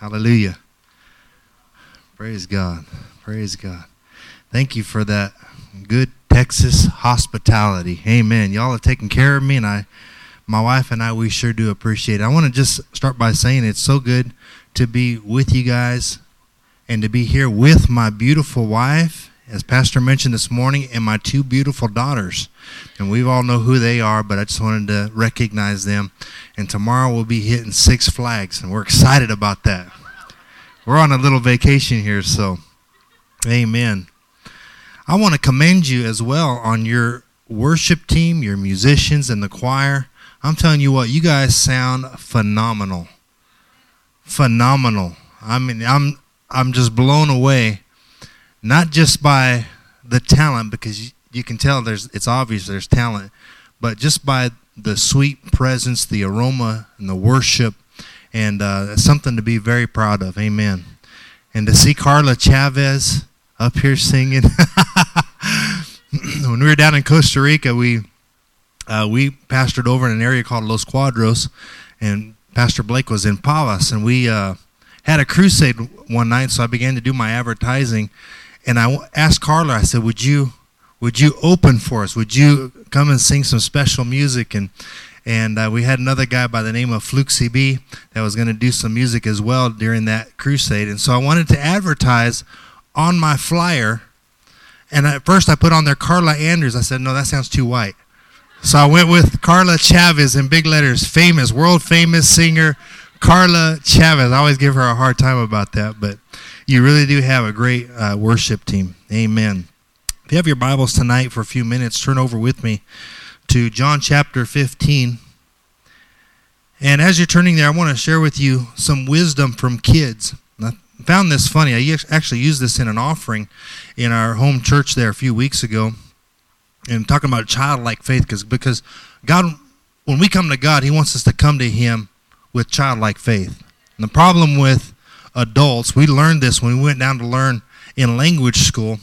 Hallelujah. Praise God. Praise God. Thank you for that good Texas hospitality. Amen. Y'all have taken care of me, and I, my wife and I, we sure do appreciate it. I want to just start by saying it's so good to be with you guys and to be here with my beautiful wife, as Pastor mentioned this morning, and my two beautiful daughters. And we all know who they are, but I just wanted to recognize them. And tomorrow we'll be hitting Six Flags, and we're excited about that. We're on a little vacation here, so amen. I want to commend you as well on your worship team, your musicians, and the choir. I'm telling you what, you guys sound phenomenal. Phenomenal. I mean, I'm I'm just blown away, not just by the talent because you, can tell there's it's obvious there's talent, but just by the sweet presence, the aroma, and the worship, and uh, something to be very proud of. Amen. And to see Carla Chavez up here singing. when we were down in Costa Rica, we uh, we pastored over in an area called Los Cuadros, and Pastor Blake was in Pavas, and we uh, had a crusade one night. So I began to do my advertising, and I asked Carla. I said, "Would you would you open for us? Would you come and sing some special music?" And and uh, we had another guy by the name of Fluke CB that was going to do some music as well during that crusade. And so I wanted to advertise on my flyer. And at first I put on there Carla Andrews. I said, no, that sounds too white. So I went with Carla Chavez in big letters, famous, world famous singer Carla Chavez. I always give her a hard time about that, but you really do have a great uh, worship team. Amen. If you have your Bibles tonight for a few minutes, turn over with me to John chapter 15. And as you're turning there, I want to share with you some wisdom from kids. I found this funny. I actually used this in an offering in our home church there a few weeks ago. And talking about childlike faith because because God when we come to God, he wants us to come to him with childlike faith. And the problem with adults, we learned this when we went down to learn in language school,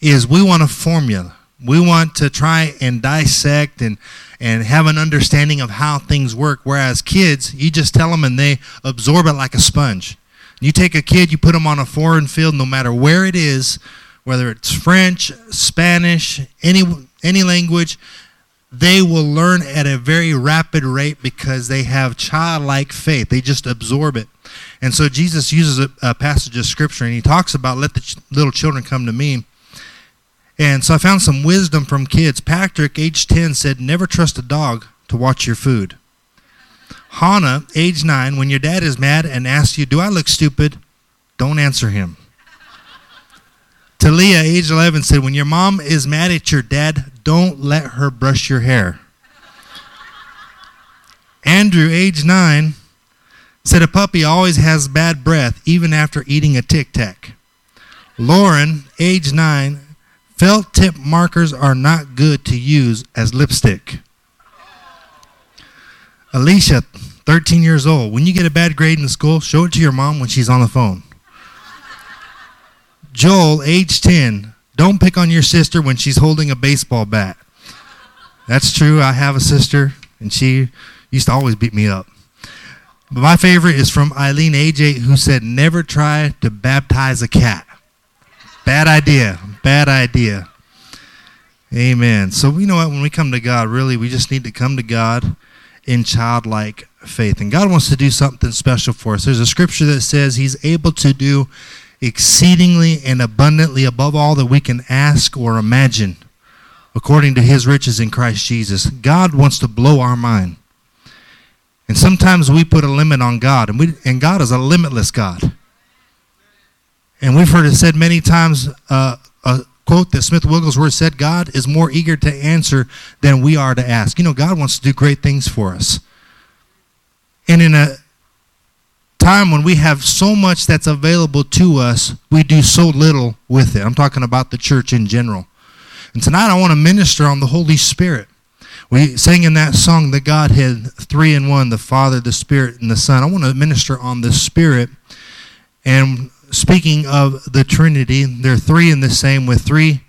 is we want a formula. We want to try and dissect and, and have an understanding of how things work. Whereas kids, you just tell them and they absorb it like a sponge. You take a kid, you put them on a foreign field, no matter where it is, whether it's French, Spanish, any any language, they will learn at a very rapid rate because they have childlike faith. They just absorb it. And so Jesus uses a, a passage of scripture and he talks about let the ch- little children come to me. And so I found some wisdom from kids. Patrick, age 10, said, Never trust a dog to watch your food. Hannah, age 9, when your dad is mad and asks you, Do I look stupid? Don't answer him. Talia, age 11, said, When your mom is mad at your dad, don't let her brush your hair. Andrew, age 9, said, A puppy always has bad breath even after eating a tic tac. Lauren, age 9, Felt tip markers are not good to use as lipstick. Alicia, 13 years old. When you get a bad grade in school, show it to your mom when she's on the phone. Joel, age 10. Don't pick on your sister when she's holding a baseball bat. That's true. I have a sister, and she used to always beat me up. But my favorite is from Eileen, age 8, who said, Never try to baptize a cat. Bad idea. Bad idea. Amen. So, you know what? When we come to God, really, we just need to come to God in childlike faith. And God wants to do something special for us. There's a scripture that says He's able to do exceedingly and abundantly above all that we can ask or imagine, according to His riches in Christ Jesus. God wants to blow our mind. And sometimes we put a limit on God, and, we, and God is a limitless God. And we've heard it said many times uh, a quote that Smith Wigglesworth said God is more eager to answer than we are to ask. You know, God wants to do great things for us. And in a time when we have so much that's available to us, we do so little with it. I'm talking about the church in general. And tonight I want to minister on the Holy Spirit. We sang in that song, the Godhead, three in one, the Father, the Spirit, and the Son. I want to minister on the Spirit. And speaking of the Trinity, they're three in the same with three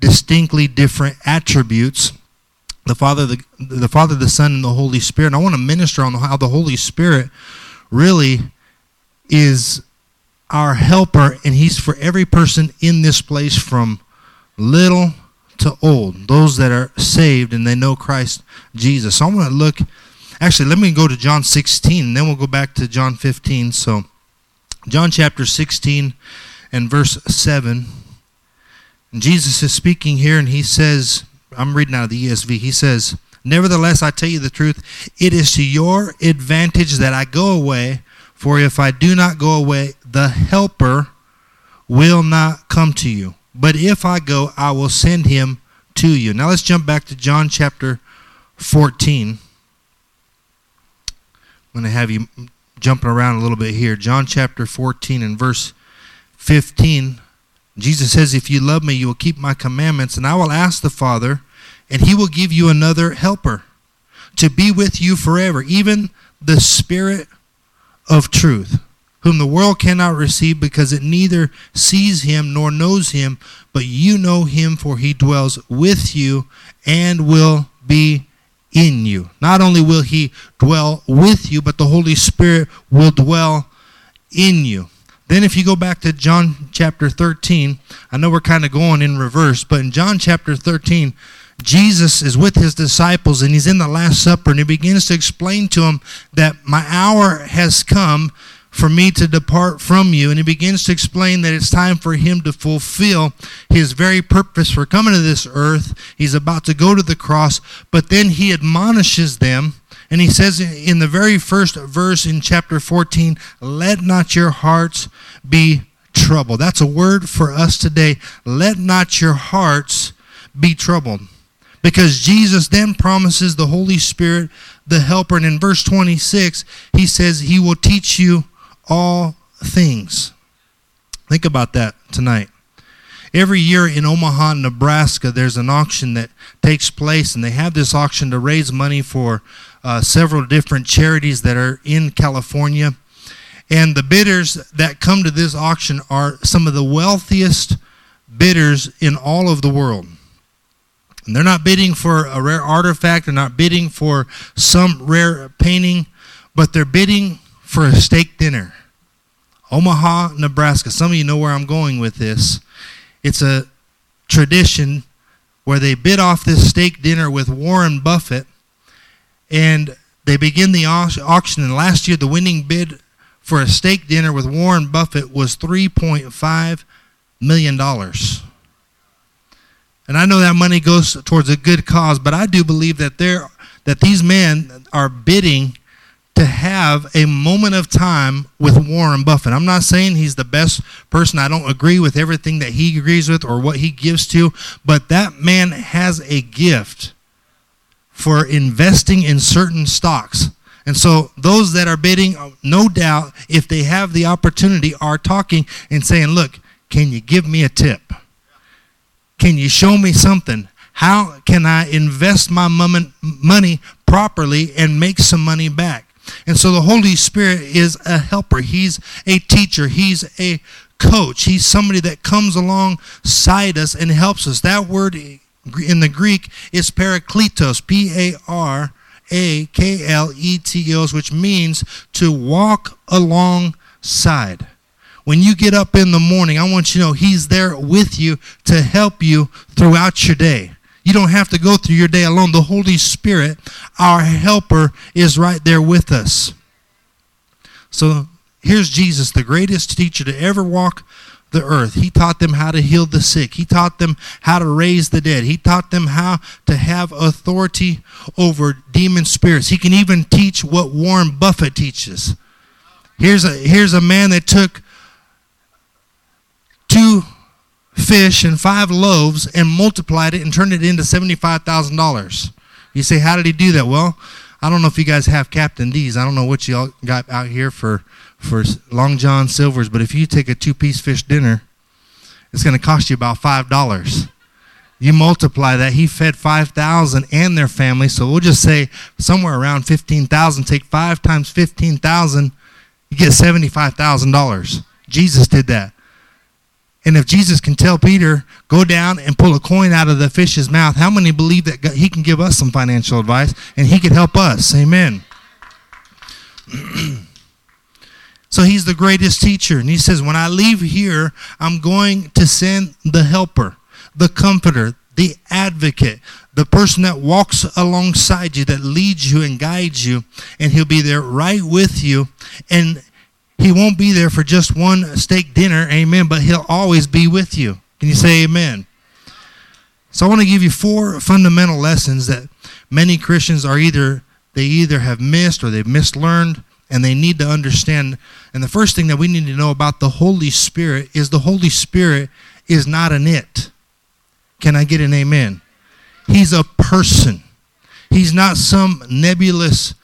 distinctly different attributes the Father, the, the Father, the Son, and the Holy Spirit. And I want to minister on how the Holy Spirit really is our helper, and he's for every person in this place from little to old, those that are saved and they know Christ Jesus. So I'm going to look, actually, let me go to John 16, and then we'll go back to John 15. So, John chapter 16 and verse 7. And Jesus is speaking here, and he says, I'm reading out of the ESV. He says, Nevertheless, I tell you the truth, it is to your advantage that I go away, for if I do not go away, the Helper will not come to you. But if I go, I will send him to you. Now let's jump back to John chapter 14. I'm going to have you jumping around a little bit here. John chapter 14 and verse 15. Jesus says, If you love me, you will keep my commandments, and I will ask the Father, and he will give you another helper to be with you forever, even the Spirit of truth whom the world cannot receive because it neither sees him nor knows him, but you know him, for he dwells with you and will be in you. Not only will he dwell with you, but the Holy Spirit will dwell in you. Then, if you go back to John chapter 13, I know we're kind of going in reverse, but in John chapter 13, Jesus is with his disciples and he's in the Last Supper and he begins to explain to them that my hour has come for me to depart from you. And he begins to explain that it's time for him to fulfill his very purpose for coming to this earth. He's about to go to the cross, but then he admonishes them. And he says in the very first verse in chapter 14, Let not your hearts be troubled. That's a word for us today. Let not your hearts be troubled. Because Jesus then promises the Holy Spirit, the Helper. And in verse 26, he says, He will teach you all things. Think about that tonight. Every year in Omaha, Nebraska, there's an auction that takes place, and they have this auction to raise money for uh, several different charities that are in California. And the bidders that come to this auction are some of the wealthiest bidders in all of the world. And they're not bidding for a rare artifact, they're not bidding for some rare painting, but they're bidding for a steak dinner. Omaha, Nebraska. Some of you know where I'm going with this. It's a tradition where they bid off this steak dinner with Warren Buffett and they begin the auction. And last year, the winning bid for a steak dinner with Warren Buffett was $3.5 million. And I know that money goes towards a good cause, but I do believe that there that these men are bidding to have a moment of time with Warren Buffett. I'm not saying he's the best person. I don't agree with everything that he agrees with or what he gives to, but that man has a gift for investing in certain stocks. And so those that are bidding, uh, no doubt, if they have the opportunity, are talking and saying, Look, can you give me a tip? Can you show me something? How can I invest my money properly and make some money back? And so the Holy Spirit is a helper. He's a teacher. He's a coach. He's somebody that comes alongside us and helps us. That word in the Greek is parakletos, P A R A K L E T O S, which means to walk alongside. When you get up in the morning, I want you to know He's there with you to help you throughout your day. You don't have to go through your day alone. The Holy Spirit, our helper, is right there with us. So here's Jesus, the greatest teacher to ever walk the earth. He taught them how to heal the sick. He taught them how to raise the dead. He taught them how to have authority over demon spirits. He can even teach what Warren Buffett teaches. Here's a here's a man that took two fish and five loaves and multiplied it and turned it into $75,000. You say, how did he do that? Well, I don't know if you guys have Captain D's. I don't know what y'all got out here for, for Long John Silver's, but if you take a two piece fish dinner, it's going to cost you about $5. You multiply that. He fed 5,000 and their family. So we'll just say somewhere around 15,000. Take 5 times 15,000, you get $75,000. Jesus did that. And if Jesus can tell Peter, go down and pull a coin out of the fish's mouth, how many believe that he can give us some financial advice and he can help us? Amen. So he's the greatest teacher. And he says, When I leave here, I'm going to send the helper, the comforter, the advocate, the person that walks alongside you, that leads you and guides you. And he'll be there right with you. And he won't be there for just one steak dinner, amen, but he'll always be with you. Can you say amen? So I want to give you four fundamental lessons that many Christians are either they either have missed or they've mislearned and they need to understand. And the first thing that we need to know about the Holy Spirit is the Holy Spirit is not an it. Can I get an amen? He's a person. He's not some nebulous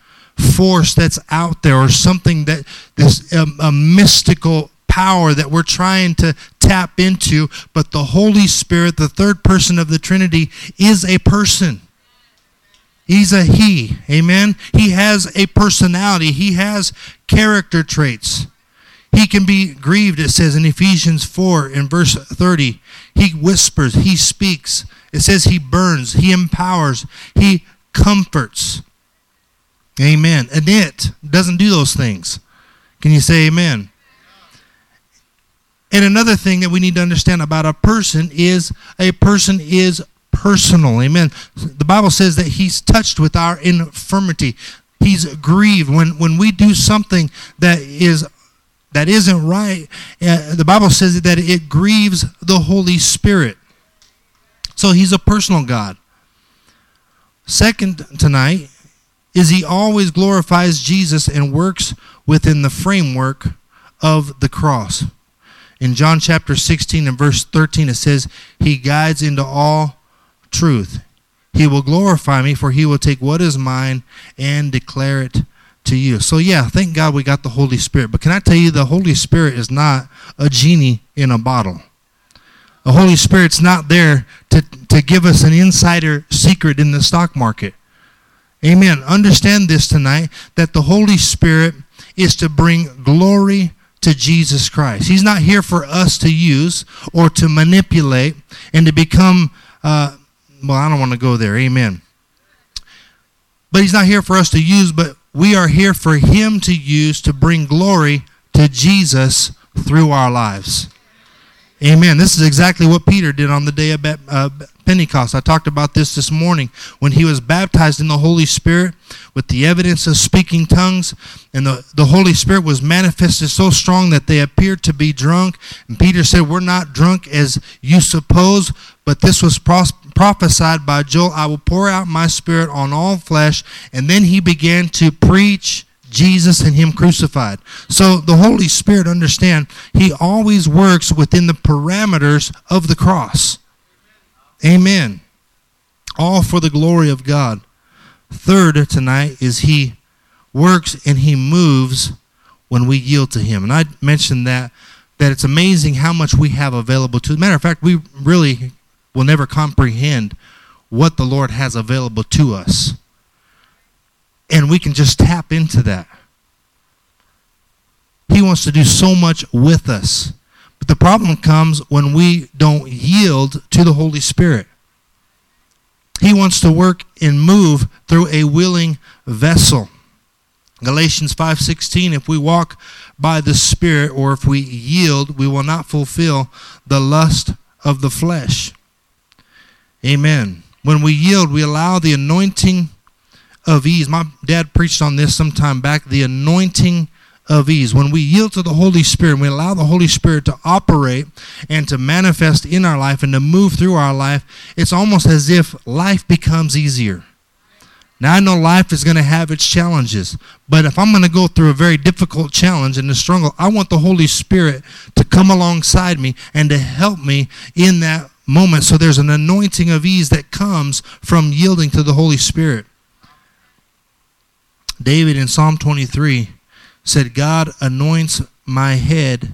force that's out there or something that this um, a mystical power that we're trying to tap into, but the Holy Spirit, the third person of the Trinity, is a person. He's a he. Amen. He has a personality. He has character traits. He can be grieved, it says in Ephesians 4 in verse 30. He whispers, he speaks. It says he burns, he empowers, he comforts. Amen. And it doesn't do those things. Can you say amen? And another thing that we need to understand about a person is a person is personal. Amen. The Bible says that he's touched with our infirmity. He's grieved when when we do something that is that isn't right. Uh, the Bible says that it grieves the Holy Spirit. So he's a personal God. Second tonight is he always glorifies Jesus and works within the framework of the cross. In John chapter 16 and verse 13 it says he guides into all truth. He will glorify me, for he will take what is mine and declare it to you. So, yeah, thank God we got the Holy Spirit. But can I tell you, the Holy Spirit is not a genie in a bottle. The Holy Spirit's not there to, to give us an insider secret in the stock market. Amen. Understand this tonight that the Holy Spirit is to bring glory to Jesus Christ. He's not here for us to use or to manipulate and to become uh, well, I don't want to go there. Amen. But he's not here for us to use, but we are here for him to use to bring glory to Jesus through our lives. Amen. This is exactly what Peter did on the day of uh, Pentecost. I talked about this this morning when he was baptized in the Holy Spirit with the evidence of speaking tongues, and the, the Holy Spirit was manifested so strong that they appeared to be drunk. And Peter said, We're not drunk as you suppose, but this was pros- prophesied by Joel I will pour out my spirit on all flesh. And then he began to preach Jesus and Him crucified. So the Holy Spirit, understand, He always works within the parameters of the cross. Amen. All for the glory of God. Third tonight is He works and He moves when we yield to Him. And I mentioned that that it's amazing how much we have available to. As matter of fact, we really will never comprehend what the Lord has available to us and we can just tap into that. He wants to do so much with us. The problem comes when we don't yield to the Holy Spirit. He wants to work and move through a willing vessel. Galatians 5:16 if we walk by the spirit or if we yield we will not fulfill the lust of the flesh. Amen. When we yield we allow the anointing of ease. My dad preached on this sometime back the anointing of ease. When we yield to the Holy Spirit, we allow the Holy Spirit to operate and to manifest in our life and to move through our life, it's almost as if life becomes easier. Now, I know life is going to have its challenges, but if I'm going to go through a very difficult challenge and a struggle, I want the Holy Spirit to come alongside me and to help me in that moment. So there's an anointing of ease that comes from yielding to the Holy Spirit. David in Psalm 23 said, God anoints my head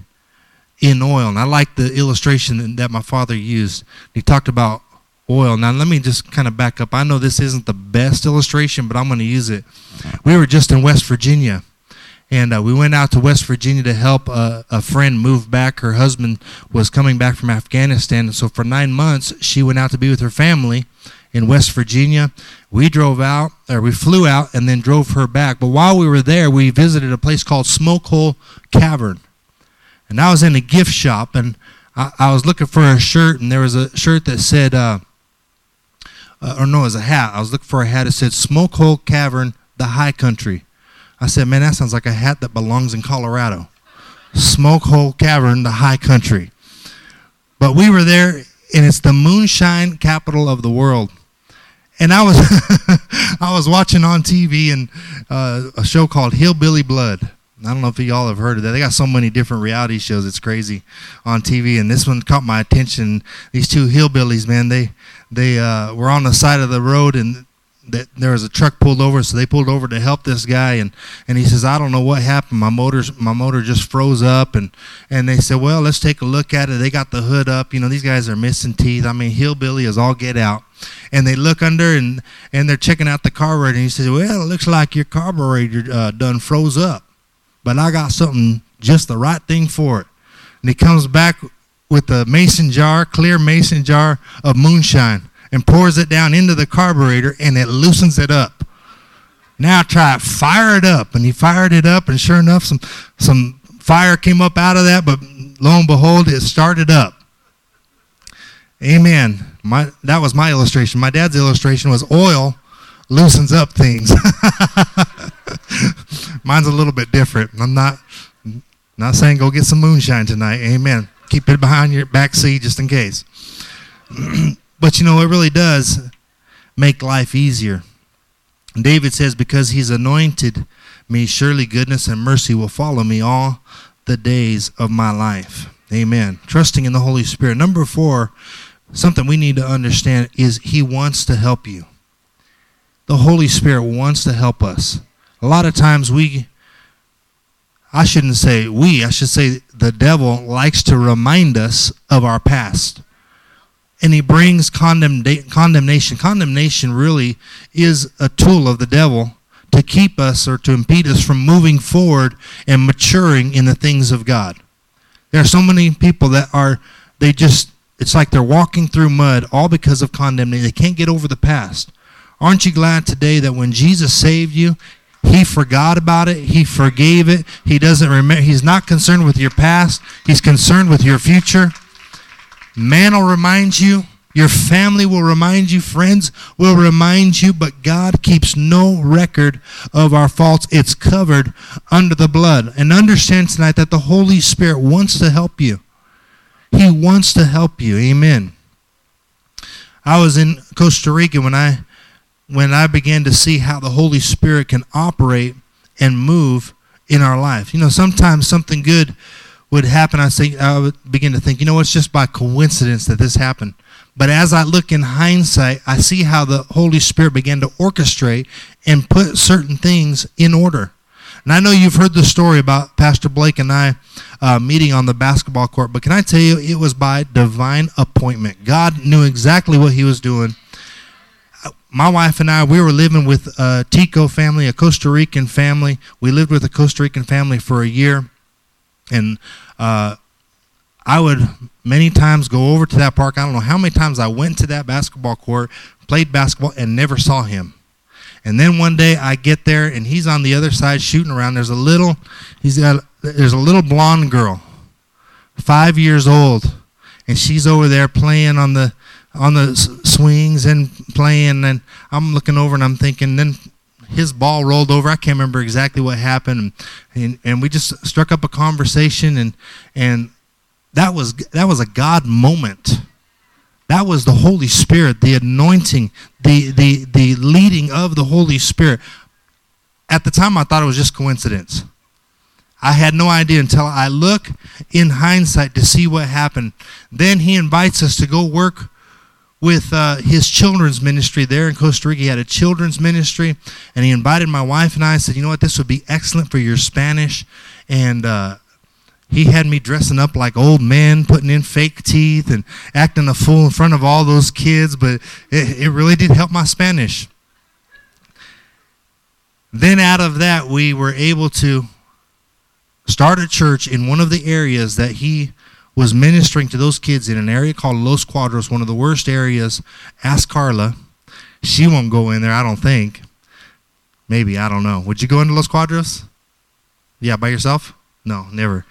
in oil. And I like the illustration that my father used. He talked about oil. Now, let me just kind of back up. I know this isn't the best illustration, but I'm going to use it. We were just in West Virginia, and uh, we went out to West Virginia to help a, a friend move back. Her husband was coming back from Afghanistan, and so for nine months, she went out to be with her family in West Virginia. We drove out, or we flew out, and then drove her back. But while we were there, we visited a place called Smoke Hole Cavern. And I was in a gift shop, and I, I was looking for a shirt, and there was a shirt that said, uh, uh, or no, it was a hat. I was looking for a hat that said Smoke Hole Cavern, the High Country. I said, man, that sounds like a hat that belongs in Colorado. Smoke Hole Cavern, the High Country. But we were there, and it's the moonshine capital of the world. And I was I was watching on TV and uh, a show called Hillbilly Blood. I don't know if y'all have heard of that. They got so many different reality shows. It's crazy on TV, and this one caught my attention. These two hillbillies, man, they they uh, were on the side of the road, and that there was a truck pulled over, so they pulled over to help this guy, and, and he says, I don't know what happened. My motor's my motor just froze up, and and they said, well, let's take a look at it. They got the hood up. You know, these guys are missing teeth. I mean, hillbilly is all get out, and they look under and and they're checking out the carburetor, and he says, well, it looks like your carburetor uh, done froze up, but I got something just the right thing for it. And he comes back with a mason jar, clear mason jar of moonshine and pours it down into the carburetor and it loosens it up. Now try fire it up. And he fired it up, and sure enough, some, some fire came up out of that, but lo and behold, it started up. Amen. My, that was my illustration. My dad's illustration was oil loosens up things. Mine's a little bit different. I'm not not saying go get some moonshine tonight. Amen. Keep it behind your back seat just in case. But you know, it really does make life easier. David says, Because he's anointed me, surely goodness and mercy will follow me all the days of my life. Amen. Trusting in the Holy Spirit. Number four, something we need to understand is he wants to help you. The Holy Spirit wants to help us. A lot of times we, I shouldn't say we, I should say the devil likes to remind us of our past and he brings condemnation. Condemnation really is a tool of the devil to keep us or to impede us from moving forward and maturing in the things of God. There are so many people that are, they just, it's like they're walking through mud all because of condemnation. They can't get over the past. Aren't you glad today that when Jesus saved you, he forgot about it. He forgave it. He doesn't remember. He's not concerned with your past. He's concerned with your future. Man will remind you. Your family will remind you. Friends will remind you. But God keeps no record of our faults. It's covered under the blood. And understand tonight that the Holy Spirit wants to help you. He wants to help you. Amen. I was in Costa Rica when I when I began to see how the Holy Spirit can operate and move in our life. You know, sometimes something good would happen, I say I would begin to think, you know, it's just by coincidence that this happened. But as I look in hindsight, I see how the Holy Spirit began to orchestrate and put certain things in order. And I know you've heard the story about Pastor Blake and I uh, meeting on the basketball court, but can I tell you, it was by divine appointment. God knew exactly what He was doing. My wife and I, we were living with a Tico family, a Costa Rican family. We lived with a Costa Rican family for a year and uh, I would many times go over to that park. I don't know how many times I went to that basketball court, played basketball, and never saw him. And then one day I get there and he's on the other side shooting around. There's a little, he's got, there's a little blonde girl, five years old, and she's over there playing on the on the swings and playing. And I'm looking over and I'm thinking, then his ball rolled over. I can't remember exactly what happened, and, and we just struck up a conversation, and and that was that was a God moment. That was the Holy Spirit, the anointing, the the the leading of the Holy Spirit. At the time, I thought it was just coincidence. I had no idea until I look in hindsight to see what happened. Then he invites us to go work with uh, his children's ministry there in Costa Rica. He had a children's ministry, and he invited my wife and I. said, "You know what? This would be excellent for your Spanish." And uh, he had me dressing up like old men, putting in fake teeth, and acting a fool in front of all those kids. But it, it really did help my Spanish. Then, out of that, we were able to start a church in one of the areas that he was ministering to those kids in an area called Los Cuadros, one of the worst areas. Ask Carla. she won't go in there, I don't think. Maybe, I don't know. Would you go into Los Cuadros? Yeah, by yourself? No, never.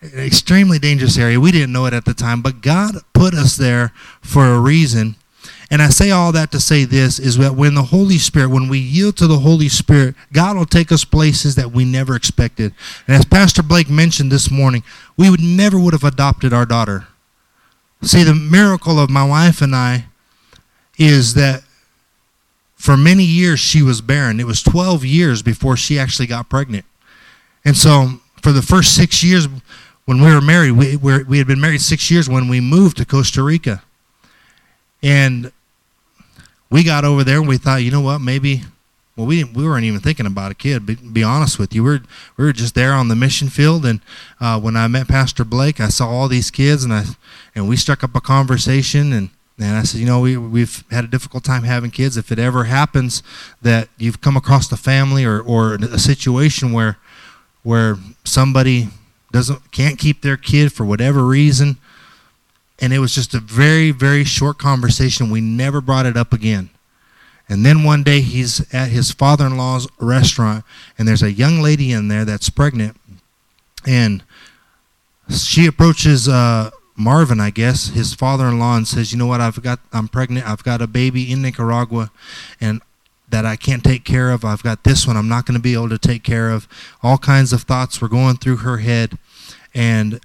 An Extremely dangerous area. We didn't know it at the time, but God put us there for a reason. And I say all that to say this is that when the Holy Spirit, when we yield to the Holy Spirit, God will take us places that we never expected. And as Pastor Blake mentioned this morning, we would never would have adopted our daughter. See, the miracle of my wife and I is that for many years she was barren. It was 12 years before she actually got pregnant. And so for the first six years when we were married, we, we had been married six years when we moved to Costa Rica. And we got over there and we thought, you know what, maybe, well, we, we weren't even thinking about a kid, but be honest with you. We were, we were just there on the mission field. And uh, when I met Pastor Blake, I saw all these kids and, I, and we struck up a conversation and and I said, you know, we, we've had a difficult time having kids. If it ever happens that you've come across a family or, or a situation where, where somebody doesn't can't keep their kid for whatever reason, and it was just a very, very short conversation. We never brought it up again. And then one day he's at his father in law's restaurant, and there's a young lady in there that's pregnant. And she approaches uh, Marvin, I guess, his father-in-law, and says, "You know what? I've got, I'm pregnant. I've got a baby in Nicaragua, and that I can't take care of. I've got this one. I'm not going to be able to take care of." All kinds of thoughts were going through her head, and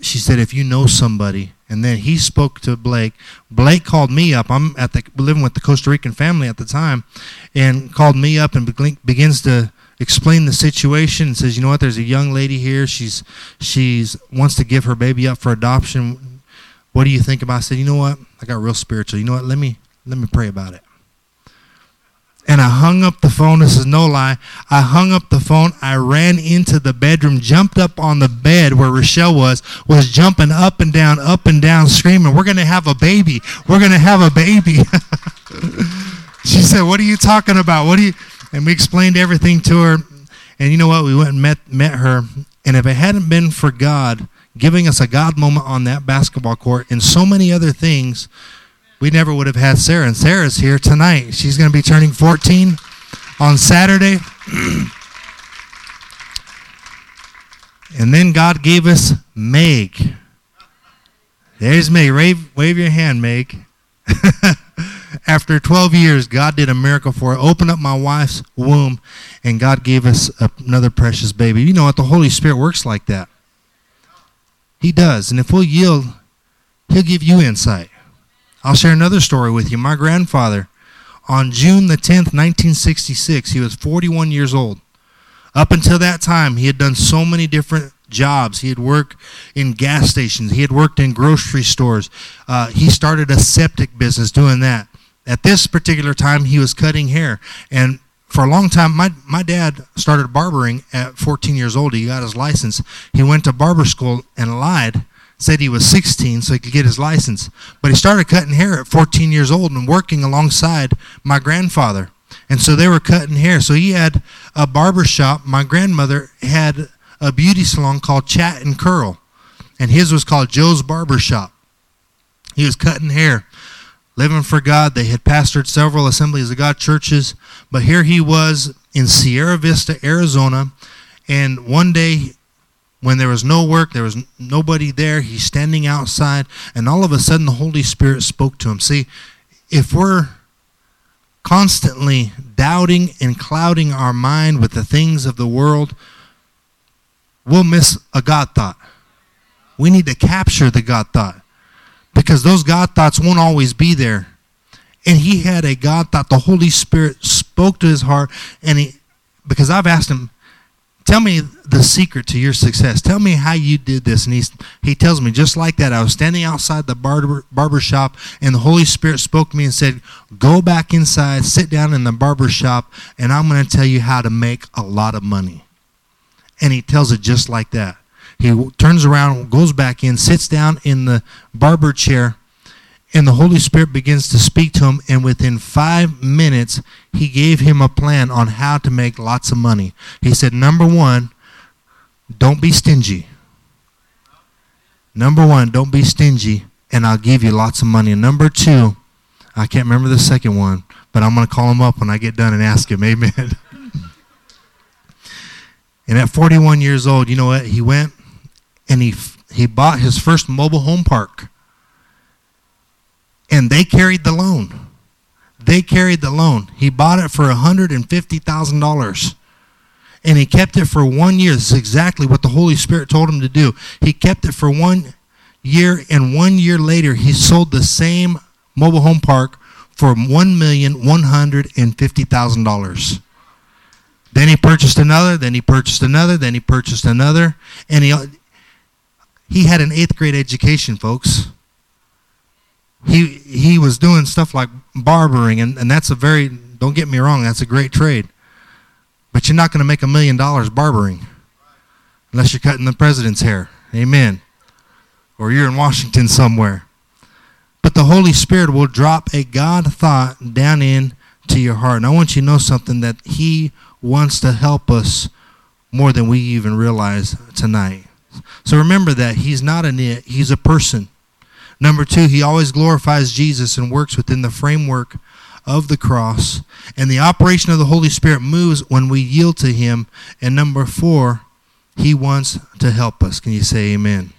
she said, "If you know somebody," and then he spoke to Blake. Blake called me up. I'm at the living with the Costa Rican family at the time, and called me up and begins to explain the situation and says, you know what, there's a young lady here. She's she's wants to give her baby up for adoption. What do you think about? I said, you know what, I got real spiritual. You know what, let me let me pray about it. And I hung up the phone. This is no lie. I hung up the phone. I ran into the bedroom, jumped up on the bed where Rochelle was, was jumping up and down, up and down, screaming, We're going to have a baby. We're going to have a baby. she said, What are you talking about? What are you. And we explained everything to her. And you know what? We went and met, met her. And if it hadn't been for God giving us a God moment on that basketball court and so many other things, we never would have had Sarah. And Sarah's here tonight. She's going to be turning 14 on Saturday. and then God gave us Meg. There's Meg. Wave, wave your hand, Meg. after 12 years, God did a miracle for her, opened up my wife's womb, and God gave us another precious baby. You know what? The Holy Spirit works like that. He does. And if we'll yield, He'll give you insight. I'll share another story with you. My grandfather, on June the 10th, 1966, he was 41 years old. Up until that time, he had done so many different jobs. He had worked in gas stations. He had worked in grocery stores. Uh, he started a septic business doing that at this particular time he was cutting hair and for a long time my, my dad started barbering at 14 years old he got his license he went to barber school and lied said he was 16 so he could get his license but he started cutting hair at 14 years old and working alongside my grandfather. And so they were cutting hair. So he had a barber shop. My grandmother had a beauty salon called chat and curl and his was called joe's barber shop. He was cutting hair living for God. They had pastored several Assemblies of God churches, but here he was in Sierra Vista, Arizona, and one day when there was no work, there was nobody there, he's standing outside, and all of a sudden the Holy Spirit spoke to him. See, if we're constantly doubting and clouding our mind with the things of the world, we'll miss a God thought. We need to capture the God thought because those God thoughts won't always be there. And he had a God thought. The Holy Spirit spoke to his heart, and he, because I've asked him, tell me the secret to your success. Tell me how you did this. And he's, he tells me just like that. I was standing outside the barber, barber shop, and the Holy Spirit spoke to me and said, Go back inside, sit down in the barber shop, and I'm going to tell you how to make a lot of money. And he tells it just like that. He turns around, goes back in, sits down in the barber chair, and the Holy Spirit begins to speak to him. And within five minutes, he gave him a plan on how to make lots of money. He said, Number one, don't be stingy. Number one, don't be stingy, and I'll give you lots of money. And number two, I can't remember the second one, but I'm going to call him up when I get done and ask him. Amen. and at 41 years old, you know what? He went and he he bought his first mobile home park. And they carried the loan. They carried the loan. He bought it for $150,000 and he kept it for one year. This is exactly what the Holy Spirit told him to do. He kept it for one year, and one year later, he sold the same mobile home park for $1,150,000. Then he purchased another, then he purchased another, then he purchased another, and he, he had an eighth grade education, folks. He, he was doing stuff like barbering, and, and that's a very, don't get me wrong, that's a great trade. But you're not going to make a million dollars barbering unless you're cutting the president's hair. Amen. Or you're in Washington somewhere. But the Holy Spirit will drop a God thought down in to your heart. And I want you to know something that He wants to help us more than we even realize tonight. So remember that He's not an it, He's a person. Number two, He always glorifies Jesus and works within the framework of the cross, and the operation of the Holy Spirit moves when we yield to Him. And number four, He wants to help us. Can you say amen?